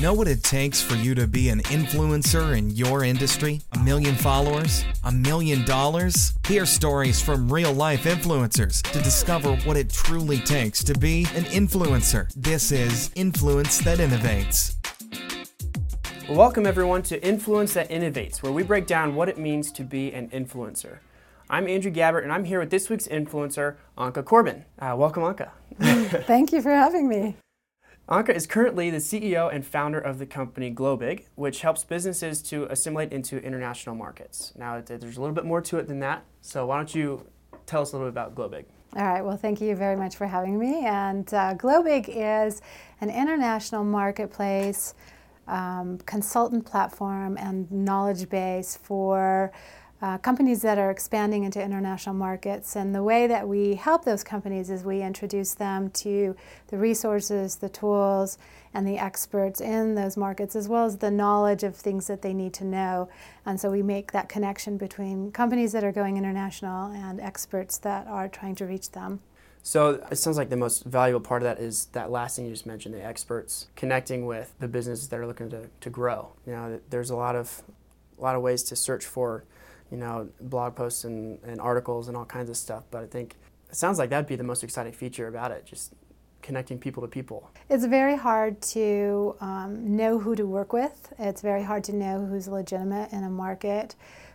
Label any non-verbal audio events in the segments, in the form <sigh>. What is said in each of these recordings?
Know what it takes for you to be an influencer in your industry? A million followers? A million dollars? Hear stories from real life influencers to discover what it truly takes to be an influencer. This is Influence That Innovates. Welcome, everyone, to Influence That Innovates, where we break down what it means to be an influencer. I'm Andrew Gabbert, and I'm here with this week's influencer, Anka Corbin. Uh, welcome, Anka. Thank you for having me. Anka is currently the CEO and founder of the company Globig, which helps businesses to assimilate into international markets. Now, there's a little bit more to it than that, so why don't you tell us a little bit about Globig? All right, well, thank you very much for having me. And uh, Globig is an international marketplace, um, consultant platform, and knowledge base for uh, companies that are expanding into international markets. And the way that we help those companies is we introduce them to the resources, the tools, and the experts in those markets, as well as the knowledge of things that they need to know. And so we make that connection between companies that are going international and experts that are trying to reach them. So it sounds like the most valuable part of that is that last thing you just mentioned, the experts connecting with the businesses that are looking to, to grow. You know, there's a lot of a lot of ways to search for you know, blog posts and, and articles and all kinds of stuff. But I think it sounds like that'd be the most exciting feature about it, just connecting people to people. It's very hard to um, know who to work with. It's very hard to know who's legitimate in a market.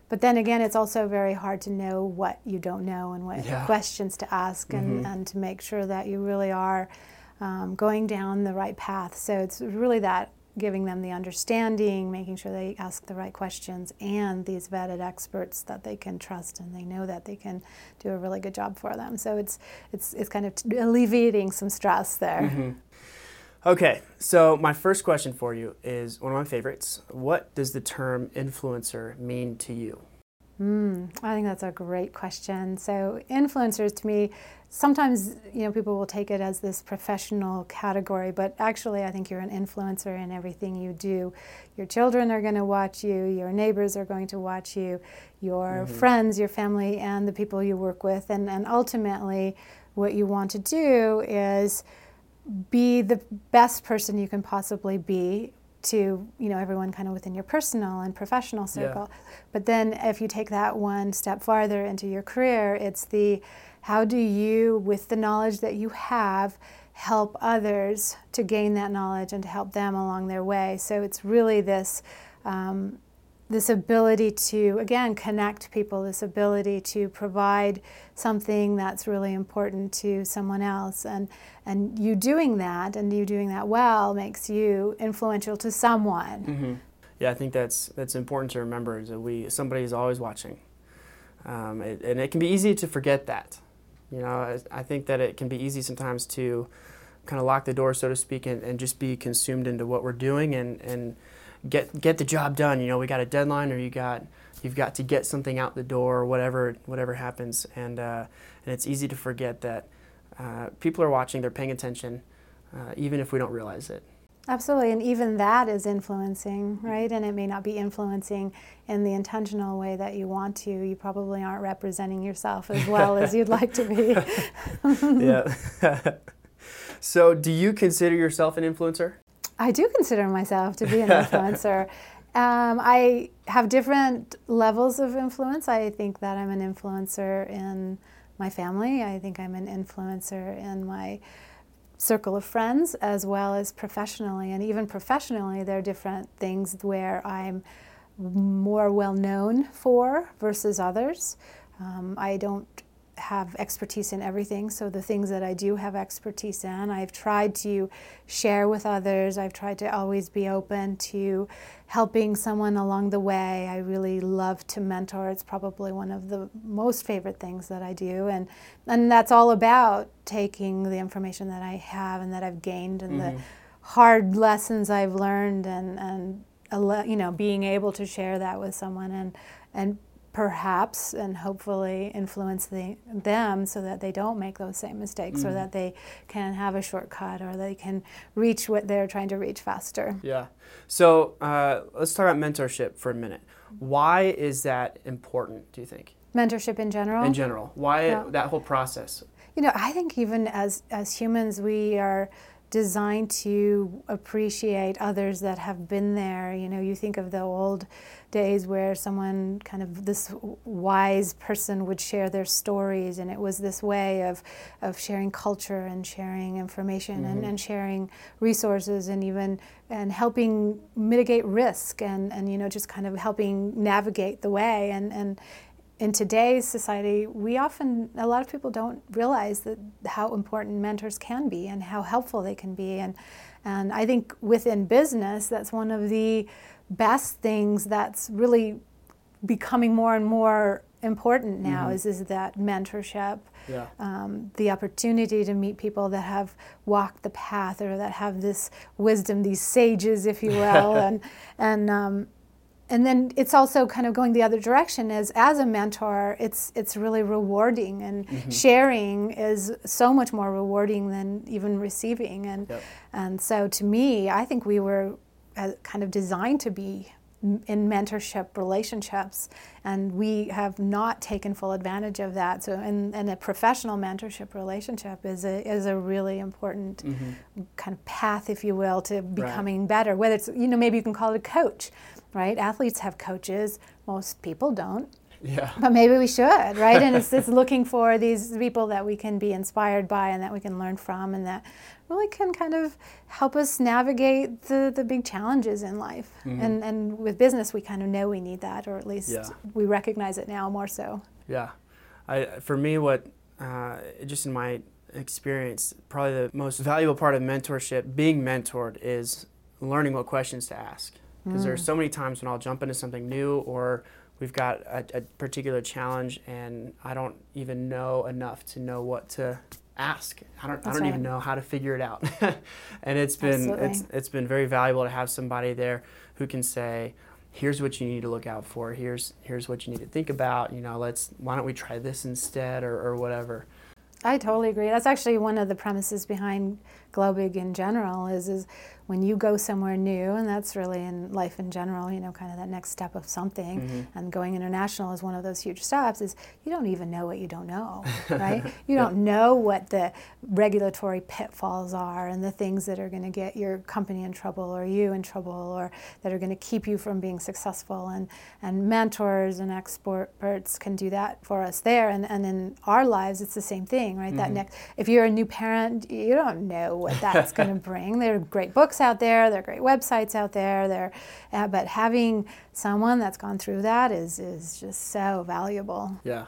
But then again, it's also very hard to know what you don't know and what yeah. questions to ask and, mm-hmm. and to make sure that you really are um, going down the right path. So it's really that giving them the understanding, making sure they ask the right questions, and these vetted experts that they can trust and they know that they can do a really good job for them. So it's it's it's kind of alleviating some stress there. Mm-hmm. Okay, so my first question for you is one of my favorites. What does the term influencer mean to you? Mm, I think that's a great question. So, influencers to me, sometimes you know people will take it as this professional category, but actually, I think you're an influencer in everything you do. Your children are going to watch you. Your neighbors are going to watch you. Your mm-hmm. friends, your family, and the people you work with, and and ultimately, what you want to do is be the best person you can possibly be to you know everyone kind of within your personal and professional circle yeah. but then if you take that one step farther into your career it's the how do you with the knowledge that you have help others to gain that knowledge and to help them along their way? So it's really this um, this ability to again connect people this ability to provide something that's really important to someone else. And and you doing that and you doing that well makes you influential to someone. Mm-hmm. yeah i think that's that's important to remember is that we somebody is always watching. Um, it, and it can be easy to forget that you know I, think that it can be easy sometimes to kind of lock the door so to speak and, and just be consumed into what we're doing and and get get the job done. You know, we got a deadline, or you got you've got to get something out the door, or whatever whatever happens, and uh, and it's easy to forget that uh, people are watching, they're paying attention, uh, even if we don't realize it. Absolutely, and even that is influencing, right? And it may not be influencing in the intentional way that you want to. You probably aren't representing yourself as well as you'd like to be. <laughs> yeah. <laughs> so, do you consider yourself an influencer? I do consider myself to be an influencer. <laughs> um, I have different levels of influence. I think that I'm an influencer in my family. I think I'm an influencer in my circle of friends as well as professionally. And even professionally, there are different things where I'm more well known for versus others. Um, I don't have expertise in everything. So the things that I do have expertise in, I've tried to share with others. I've tried to always be open to helping someone along the way. I really love to mentor. It's probably one of the most favorite things that I do. And and that's all about taking the information that I have and that I've gained and mm-hmm. the hard lessons I've learned and and you know being able to share that with someone and and perhaps and hopefully influence the, them so that they don't make those same mistakes mm. or that they can have a shortcut or they can reach what they're trying to reach faster. Yeah. So uh, let's talk about mentorship for a minute. Why is that important, do you think? Mentorship in general? In general. Why yeah. that whole process? You know, I think even as, as humans, we are designed to appreciate others that have been there. You know, you think of the old days where someone kind of this wise person would share their stories and it was this way of of sharing culture and sharing information mm-hmm. and, and sharing resources and even and helping mitigate risk and, and you know just kind of helping navigate the way and and in today's society, we often, a lot of people don't realize that how important mentors can be and how helpful they can be. And, and I think within business, that's one of the best things that's really becoming more and more important now mm-hmm. is, is that mentorship. Yeah. Um, the opportunity to meet people that have walked the path or that have this wisdom, these sages, if you <laughs> will, and and um, and then it's also kind of going the other direction is as a mentor it's it's really rewarding and mm-hmm. sharing is so much more rewarding than even receiving and yep. and so to me i think we were uh, kind of designed to be in mentorship relationships and we have not taken full advantage of that so in, in a professional mentorship relationship is a, is a really important mm-hmm. kind of path if you will to becoming right. better whether it's you know maybe you can call it a coach right? Athletes have coaches, most people don't. Yeah. But maybe we should, right? and it's, it's <laughs> looking for these people that we can be inspired by and that we can learn from and that really can kind of help us navigate the, the big challenges in life. Mm-hmm. And, and with business, we kind of know we need that, or at least yeah. we recognize it now more so. Yeah. I, for me, what, uh, just in my experience, probably the most valuable part of mentorship, being mentored, is learning what questions to ask because mm. there's so many times when I'll jump into something new or we've got a, a, particular challenge and I don't even know enough to know what to ask. I don't, I don't right. even know how to figure it out. <laughs> and it's been it's it's been very valuable to have somebody there who can say, here's what you need to look out for. Here's here's what you need to think about. You know, let's why don't we try this instead or, or whatever. I totally agree. That's actually one of the premises behind Globig in general is is when you go somewhere new, and that's really in life in general, you know, kind of that next step of something, mm-hmm. and going international is one of those huge steps, is you don't even know what you don't know, <laughs> right? You don't know what the regulatory pitfalls are and the things that are going to get your company in trouble or you in trouble or that are going to keep you from being successful. And, and mentors and experts can do that for us there. And, and in our lives, it's the same thing, right? Mm-hmm. That next, if you're a new parent, you don't know what that's going <laughs> to bring. There are great books out there, there are great websites out there, there, uh, but having someone that's gone through that is, is just so valuable. Yeah.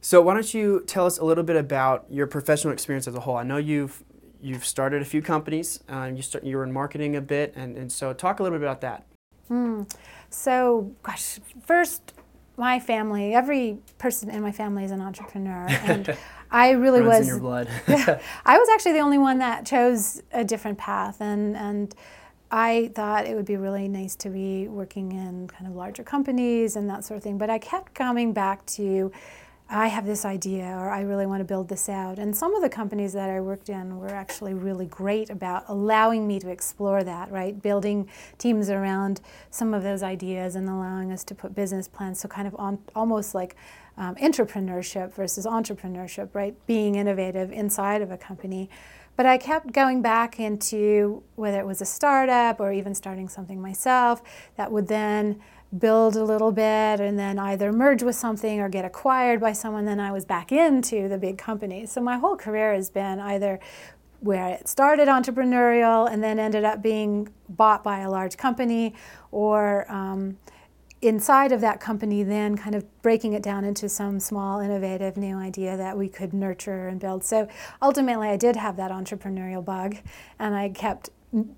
So why don't you tell us a little bit about your professional experience as a whole? I know you've you've started a few companies. Uh, you start, you were in marketing a bit, and, and so talk a little bit about that. Mm. So, gosh, first, my family, every person in my family is an entrepreneur, and <laughs> I really Runs was. in your blood. <laughs> I was actually the only one that chose a different path, and and I thought it would be really nice to be working in kind of larger companies and that sort of thing. But I kept coming back to I have this idea or I really want to build this out. And some of the companies that I worked in were actually really great about allowing me to explore that, right? Building teams around some of those ideas and allowing us to put business plans. So, kind of on, almost like um, intrapreneurship versus entrepreneurship, right? Being innovative inside of a company. But I kept going back into whether it was a startup or even starting something myself that would then build a little bit and then either merge with something or get acquired by someone, then I was back into the big company. So my whole career has been either where it started entrepreneurial and then ended up being bought by a large company or um, inside of that company then kind of breaking it down into some small innovative new idea that we could nurture and build. So ultimately i did have that entrepreneurial bug and i kept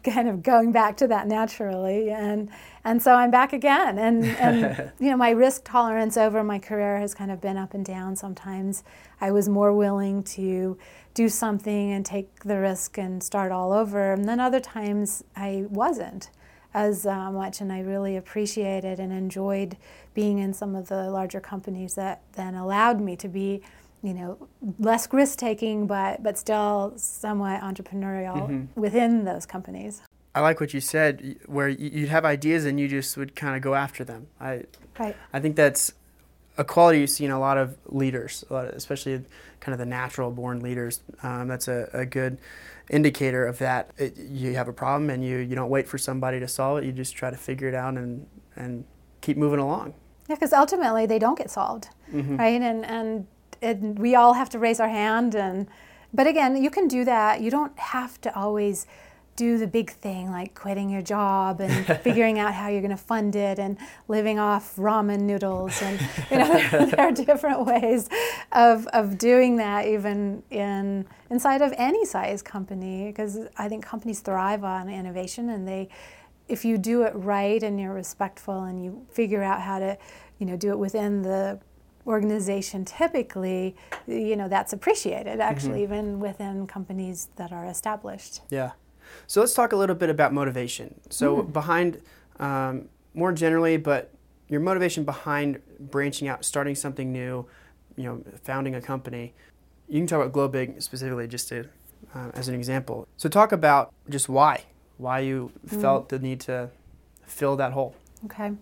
kind of going back to that naturally. And and so I'm back again. And and <laughs> you know my risk tolerance over my career has kind of been up and down. Sometimes I was more willing to do something and take the risk and start all over. And then other times I wasn't as uh, much. And I really appreciated and enjoyed being in some of the larger companies that then allowed me to be you know, less risk taking, but but still somewhat entrepreneurial mm-hmm. within those companies. I like what you said, where you'd have ideas and you just would kind of go after them. I, right. I think that's a quality you see in a lot of leaders, lot of, especially kind of the natural born leaders. Um, that's a, a, good indicator of that. It, you have a problem and you, you don't wait for somebody to solve it. You just try to figure it out and, and keep moving along. Yeah, because ultimately they don't get solved, mm-hmm. right? And, and and we all have to raise our hand and but again you can do that. You don't have to always do the big thing like quitting your job and <laughs> figuring out how you're going to fund it and living off ramen noodles and you know <laughs> there are different ways of, of doing that even in inside of any size company because I think companies thrive on innovation and they if you do it right and you're respectful and you figure out how to you know do it within the organization typically you know that's appreciated actually mm-hmm. even within companies that are established. Yeah. So let's talk a little bit about motivation. So mm. behind um, more generally but your motivation behind branching out starting something new you know founding a company you can talk about Globig specifically just to uh, as an example. So talk about just why why you mm. felt the need to fill that hole. Okay.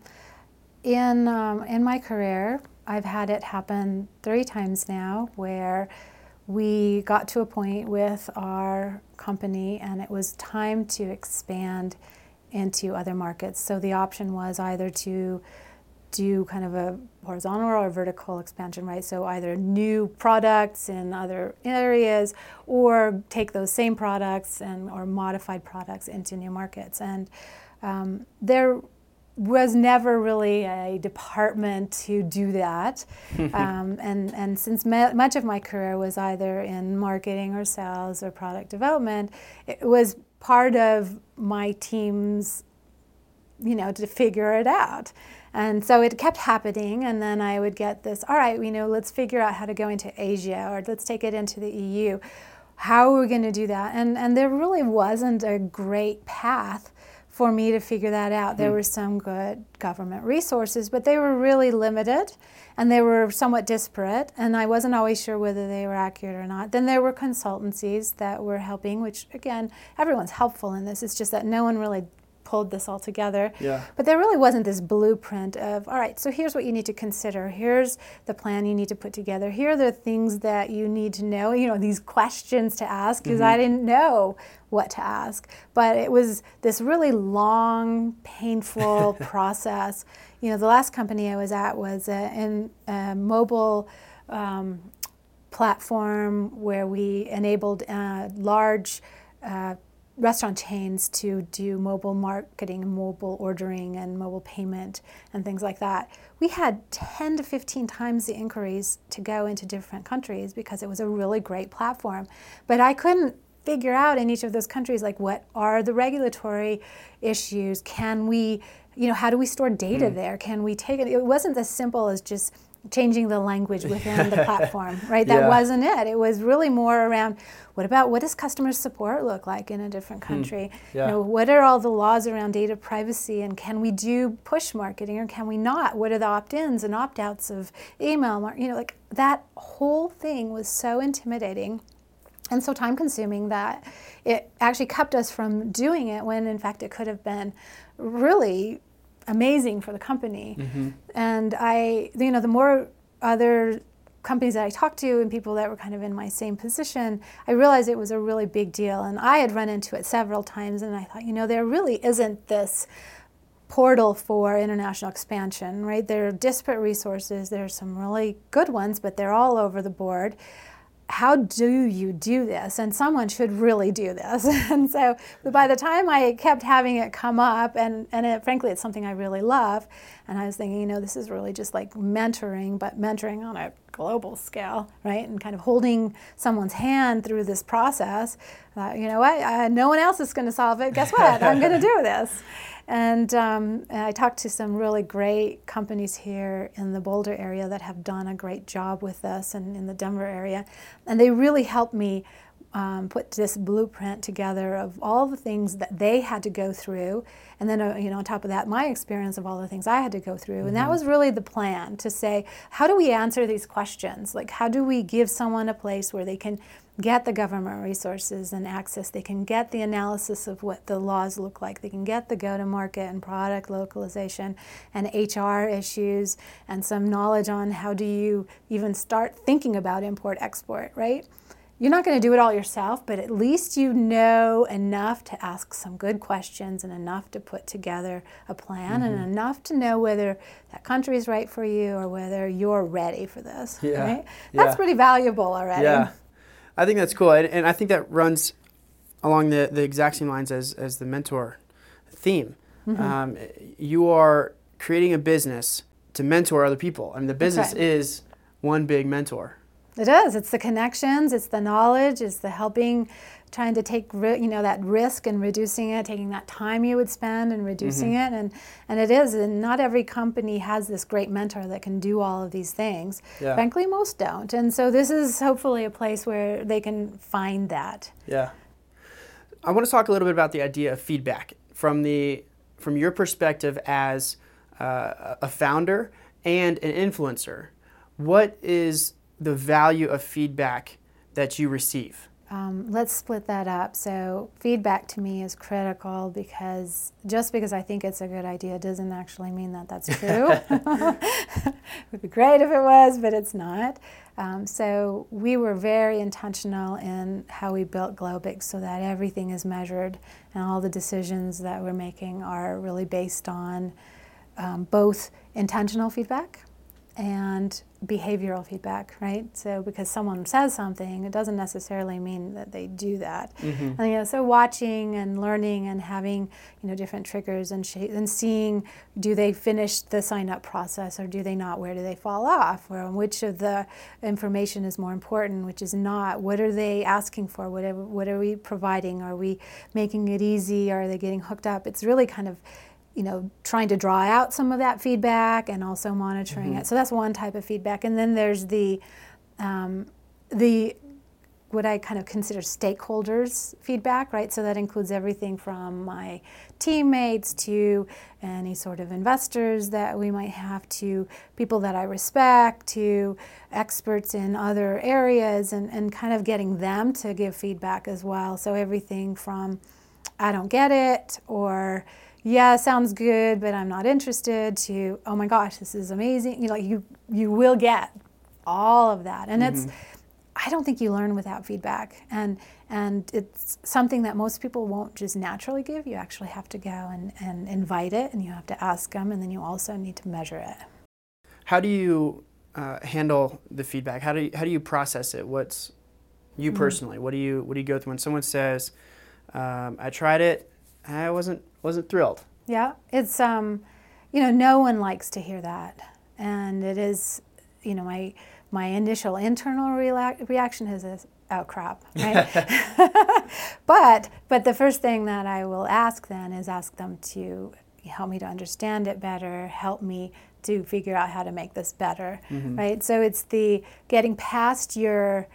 In um, in my career I've had it happen three times now where we got to a point with our company and it was time to expand into other markets. So the option was either to do kind of a horizontal or vertical expansion, right? So either new products in other areas or take those same products and or modified products into new markets. And um, there was never really a department to do that. <laughs> um, and, and since much of my career was either in marketing or sales or product development, it was part of my team's, you know, to figure it out. And so it kept happening, and then I would get this, all right, you know, let's figure out how to go into Asia or let's take it into the EU. How are we going to do that? And, and there really wasn't a great path for me to figure that out. There mm. were some good government resources, but they were really limited and they were somewhat disparate, and I wasn't always sure whether they were accurate or not. Then there were consultancies that were helping, which again, everyone's helpful in this. It's just that no one really pulled this all together. Yeah. But there really wasn't this blueprint of, all right, so here's what you need to consider. Here's the plan you need to put together. Here are the things that you need to know, you know, these questions to ask, because mm-hmm. I didn't know what to ask. But it was this really long, painful <laughs> process. You know, the last company I was at was a, in a mobile um, platform where we enabled uh, large uh, restaurant chains to do mobile marketing, mobile ordering, and mobile payment and things like that. We had 10 to 15 times the inquiries to go into different countries because it was a really great platform. But I couldn't figure out in each of those countries like what are the regulatory issues? Can we, you know, how do we store data mm. there? Can we take it? It wasn't as simple as just changing the language within the <laughs> platform, right? That yeah. wasn't it. It was really more around what about what does customer support look like in a different hmm. country? Yeah. You know, what are all the laws around data privacy and can we do push marketing or can we not? What are the opt-ins and opt-outs of email? You know, like that whole thing was so intimidating and so time consuming that it actually kept us from doing it when in fact it could have been really amazing for the company. Mm-hmm. And I, you know, the more other companies that I talked to and people that were kind of in my same position, I realized it was a really big deal. And I had run into it several times, and I thought, you know, there really isn't this portal for international expansion, right? There are disparate resources. There are some really good ones, but they're all over the board how do you do this? And someone should really do this. <laughs> and so by the time I kept having it come up, and, and it, frankly, it's something I really love, and I was thinking, you know, this is really just like mentoring, but mentoring on a global scale, right? And kind of holding someone's hand through this process. Uh, you know what? Uh, no one else is going to solve it. Guess what? I'm going to do <laughs> this. And, um, and I talked to some really great companies here in the Boulder area that have done a great job with this and in the Denver area. And they really helped me um, put this blueprint together of all the things that they had to go through, and then uh, you know on top of that, my experience of all the things I had to go through, mm-hmm. and that mm-hmm. was really the plan to say, how do we answer these questions? Like, how do we give someone a place where they can get the government resources and access. They can get the analysis of what the laws look like. They can get the go to market and product localization and HR issues and some knowledge on how do you even start thinking about import export, right? You're not going to do it all yourself, but at least you know enough to ask some good questions and enough to put together a plan mm-hmm. and enough to know whether that country is right for you or whether you're ready for this. Yeah. Right? That's yeah. pretty valuable already. Yeah. I think that's cool, and, and I think that runs along the, the exact same lines as, as the mentor theme. Mm-hmm. Um, you are creating a business to mentor other people. I mean, the business okay. is one big mentor. It is. It's the connections. It's the knowledge. It's the helping, trying to take you know that risk and reducing it, taking that time you would spend and reducing mm-hmm. it, and and it is. And not every company has this great mentor that can do all of these things. Yeah. Frankly, most don't. And so this is hopefully a place where they can find that. Yeah. I want to talk a little bit about the idea of feedback from the from your perspective as uh, a founder and an influencer. What is the value of feedback that you receive? Um, let's split that up. So, feedback to me is critical because just because I think it's a good idea doesn't actually mean that that's <laughs> true. <laughs> it would be great if it was, but it's not. Um, so, we were very intentional in how we built Globig so that everything is measured and all the decisions that we're making are really based on um, both intentional feedback and behavioral feedback, right? So because someone says something, it doesn't necessarily mean that they do that. Mm-hmm. And you know, so watching and learning and having you know different triggers and sh- and seeing do they finish the sign up process or do they not? Where do they fall off? Or which of the information is more important, which is not? What are they asking for? What are, what are we providing? Are we making it easy? Are they getting hooked up? It's really kind of you know, trying to draw out some of that feedback and also monitoring mm-hmm. it. So that's one type of feedback. And then there's the um, the what I kind of consider stakeholders feedback, right? So that includes everything from my teammates to any sort of investors that we might have to people that I respect to experts in other areas and, and kind of getting them to give feedback as well. So everything from I don't get it or yeah, sounds good, but I'm not interested, to, oh my gosh, this is amazing. You know, you, you will get all of that. And mm-hmm. it's, I don't think you learn without feedback. And, and it's something that most people won't just naturally give. You actually have to go and, and invite it, and you have to ask them, and then you also need to measure it. How do you uh, handle the feedback? How do you, how do you process it? What's you mm-hmm. personally? What do you what do you go through when someone says, um, "I tried it, I wasn't wasn't thrilled. Yeah, it's um, you know, no one likes to hear that, and it is, you know, my my initial internal rela- reaction is this, outcrop, right? <laughs> <laughs> but but the first thing that I will ask then is ask them to help me to understand it better, help me to figure out how to make this better, mm-hmm. right? So it's the getting past your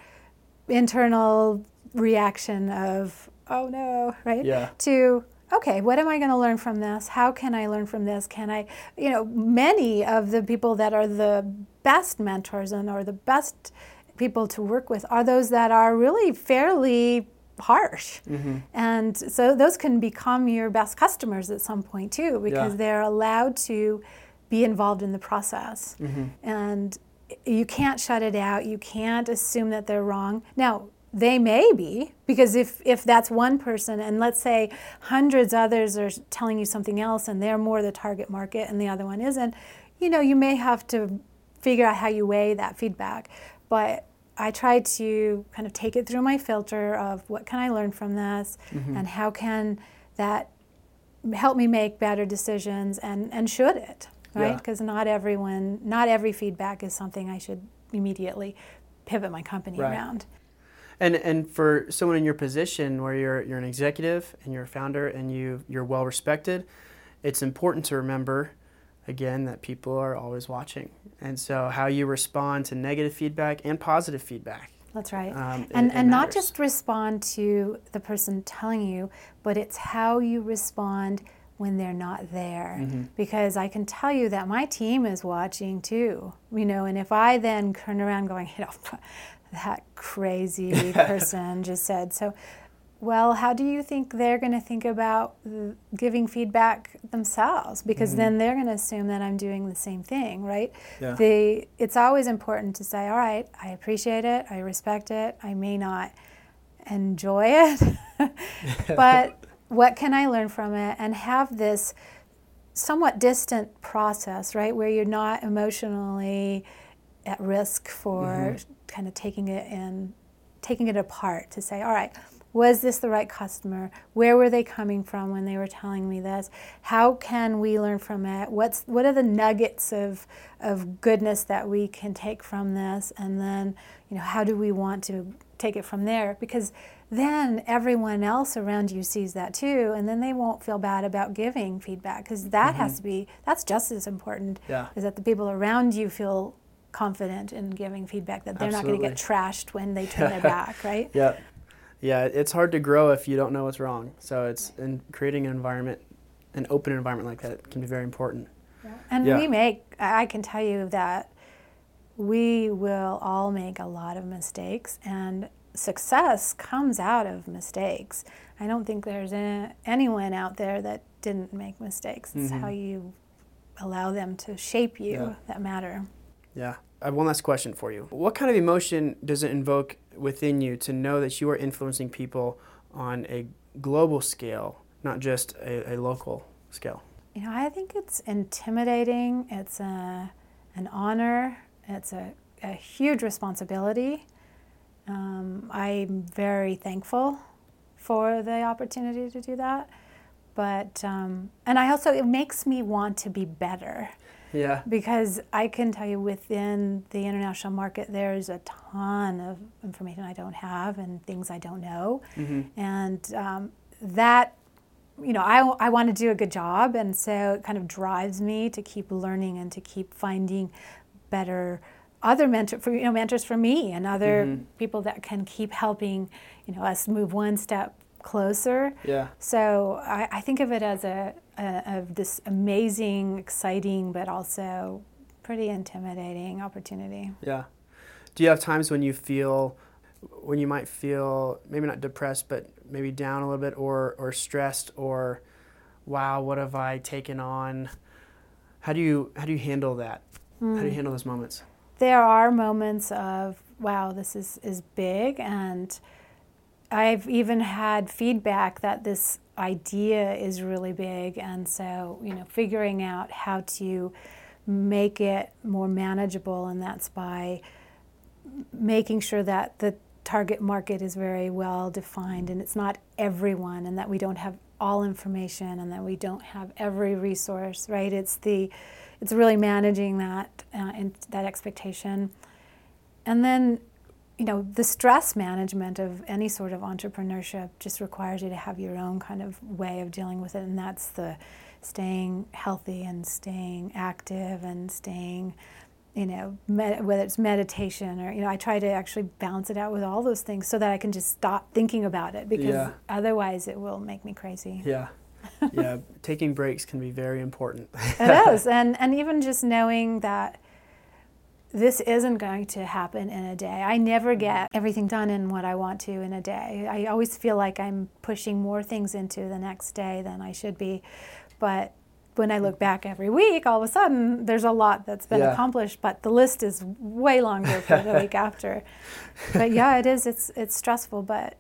internal reaction of oh no, right? Yeah. To okay, what am I going to learn from this? How can I learn from this? Can I, you know, many of the people that are the best mentors and or the best people to work with are those that are really fairly harsh. Mm-hmm. And so those can become your best customers at some point too because yeah. they're allowed to be involved in the process. Mm-hmm. And you can't shut it out. You can't assume that they're wrong. Now, they may be because if, if that's one person and let's say hundreds others are telling you something else and they're more the target market and the other one isn't you know you may have to figure out how you weigh that feedback but i try to kind of take it through my filter of what can i learn from this mm-hmm. and how can that help me make better decisions and, and should it right because yeah. not everyone not every feedback is something i should immediately pivot my company right. around and and for someone in your position where you're you're an executive and you're a founder and you you're well respected, it's important to remember again that people are always watching. And so how you respond to negative feedback and positive feedback That's right. Um, it- and it and not just respond to the person telling you, but it's how you respond when they're not there. Mm-hmm. Because I can tell you that my team is watching too. You know, and if I then turn around going, you know, that crazy <laughs> person just said so. Well, how do you think they're going to think about giving feedback themselves? Because mm-hmm. then they're going to assume that I'm doing the same thing, right? Yeah. The, it's always important to say, all right, I appreciate it, I respect it, I may not enjoy it, <laughs> <laughs> but what can I learn from it? And have this somewhat distant process, right, where you're not emotionally at risk for mm-hmm. kind of taking it in, taking it apart to say, all right, was this the right customer? Where were they coming from when they were telling me this? How can we learn from it? What's what are the nuggets of of goodness that we can take from this? And then, you know, how do we want to take it from there? Because then everyone else around you sees that too, and then they won't feel bad about giving feedback because that has mm-hmm. to be that's just as important. Yeah. Is that the people around you feel confident in giving feedback that they're not going to get trashed when they turn their <laughs> back, right? Yeah, yeah. It's hard to grow if you don't know what's wrong. So it's in creating an environment, an open environment like that can be very important. And Yeah. we make, I can tell you that we will all make a lot of mistakes, and success comes out of mistakes. I don't think there's a, anyone out there that didn't make mistakes. It's how mm-hmm. you allow them to shape you Yeah. that matter. Yeah. I have one last question for you. What kind of emotion does it invoke within you to know that you are influencing people on a global scale, not just a, a local scale? You know, I think it's intimidating. It's a, an honor. It's a, a huge responsibility. Um, I'm very thankful for the opportunity to do that. But, um, and I also, it makes me want to be better Yeah. because I can tell you within the international market, there's a ton of information I don't have and things I don't know. And um, that, you know, I, I want to do a good job. And so it kind of drives me to keep learning and to keep finding better other mentor for you know mentors for me and other people that can keep helping you know us move one step closer Yeah. so I, I think of it as a, a of this amazing, exciting, but also pretty intimidating opportunity. Yeah. Do you have times when you feel, when you might feel maybe not depressed, but maybe down a little bit, or or stressed, or, wow, what have I taken on? How do you how do you handle that? How do you hmm. handle those moments? There are moments of wow, this is is big, and I've even had feedback that this idea is really big, and so you know, figuring out how to make it more manageable, and that's by making sure that the target market is very well defined and it's not everyone and that we don't have all information and that we don't have every resource right? It's the it's really managing that uh, and that expectation. And then you know the stress management of any sort of entrepreneurship just requires you to have your own kind of way of dealing with it and that's the staying healthy and staying active and staying you know, med- whether it's meditation or, you know, I try to actually balance it out with all those things so that I can just stop thinking about it because Yeah. otherwise it will make me crazy. Yeah. yeah. <laughs> Taking breaks can be very important. It is. <laughs> And, and even just knowing that this isn't going to happen in a day. I never get mm-hmm. everything done in what I want to in a day. I always feel like I'm pushing more things into the next day than I should be. But when I look mm-hmm. back every week, all of a sudden there's a lot that's been Yeah. accomplished, but the list is way longer for the week <laughs> after. But yeah, it is. It's it's stressful, but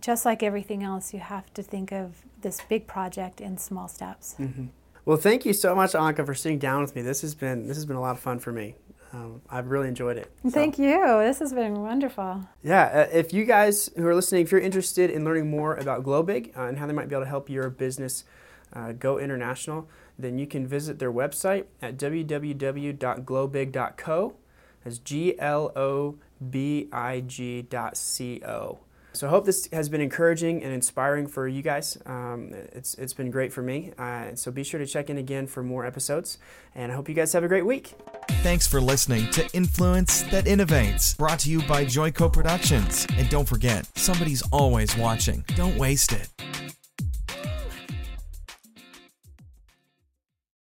just like everything else, you have to think of this big project in small steps. Mm-hmm. Well, thank you so much, Anka, for sitting down with me. This has been this has been a lot of fun for me. Um, I've really enjoyed it. So- Thank you. This has been wonderful. Yeah, uh, if you guys who are listening, if you're interested in learning more about Globig uh, and how they might be able to help your business uh, go international, then you can visit their website at www.globig.co. That's G L O B I G dot C O. So I hope this has been encouraging and inspiring for you guys. Um, it's, it's been great for me. Uh, so be sure to check in again for more episodes. And I hope you guys have a great week. Thanks for listening to Influence That Innovates, brought to you by Joyco Productions. And don't forget, somebody's always watching. Don't waste it.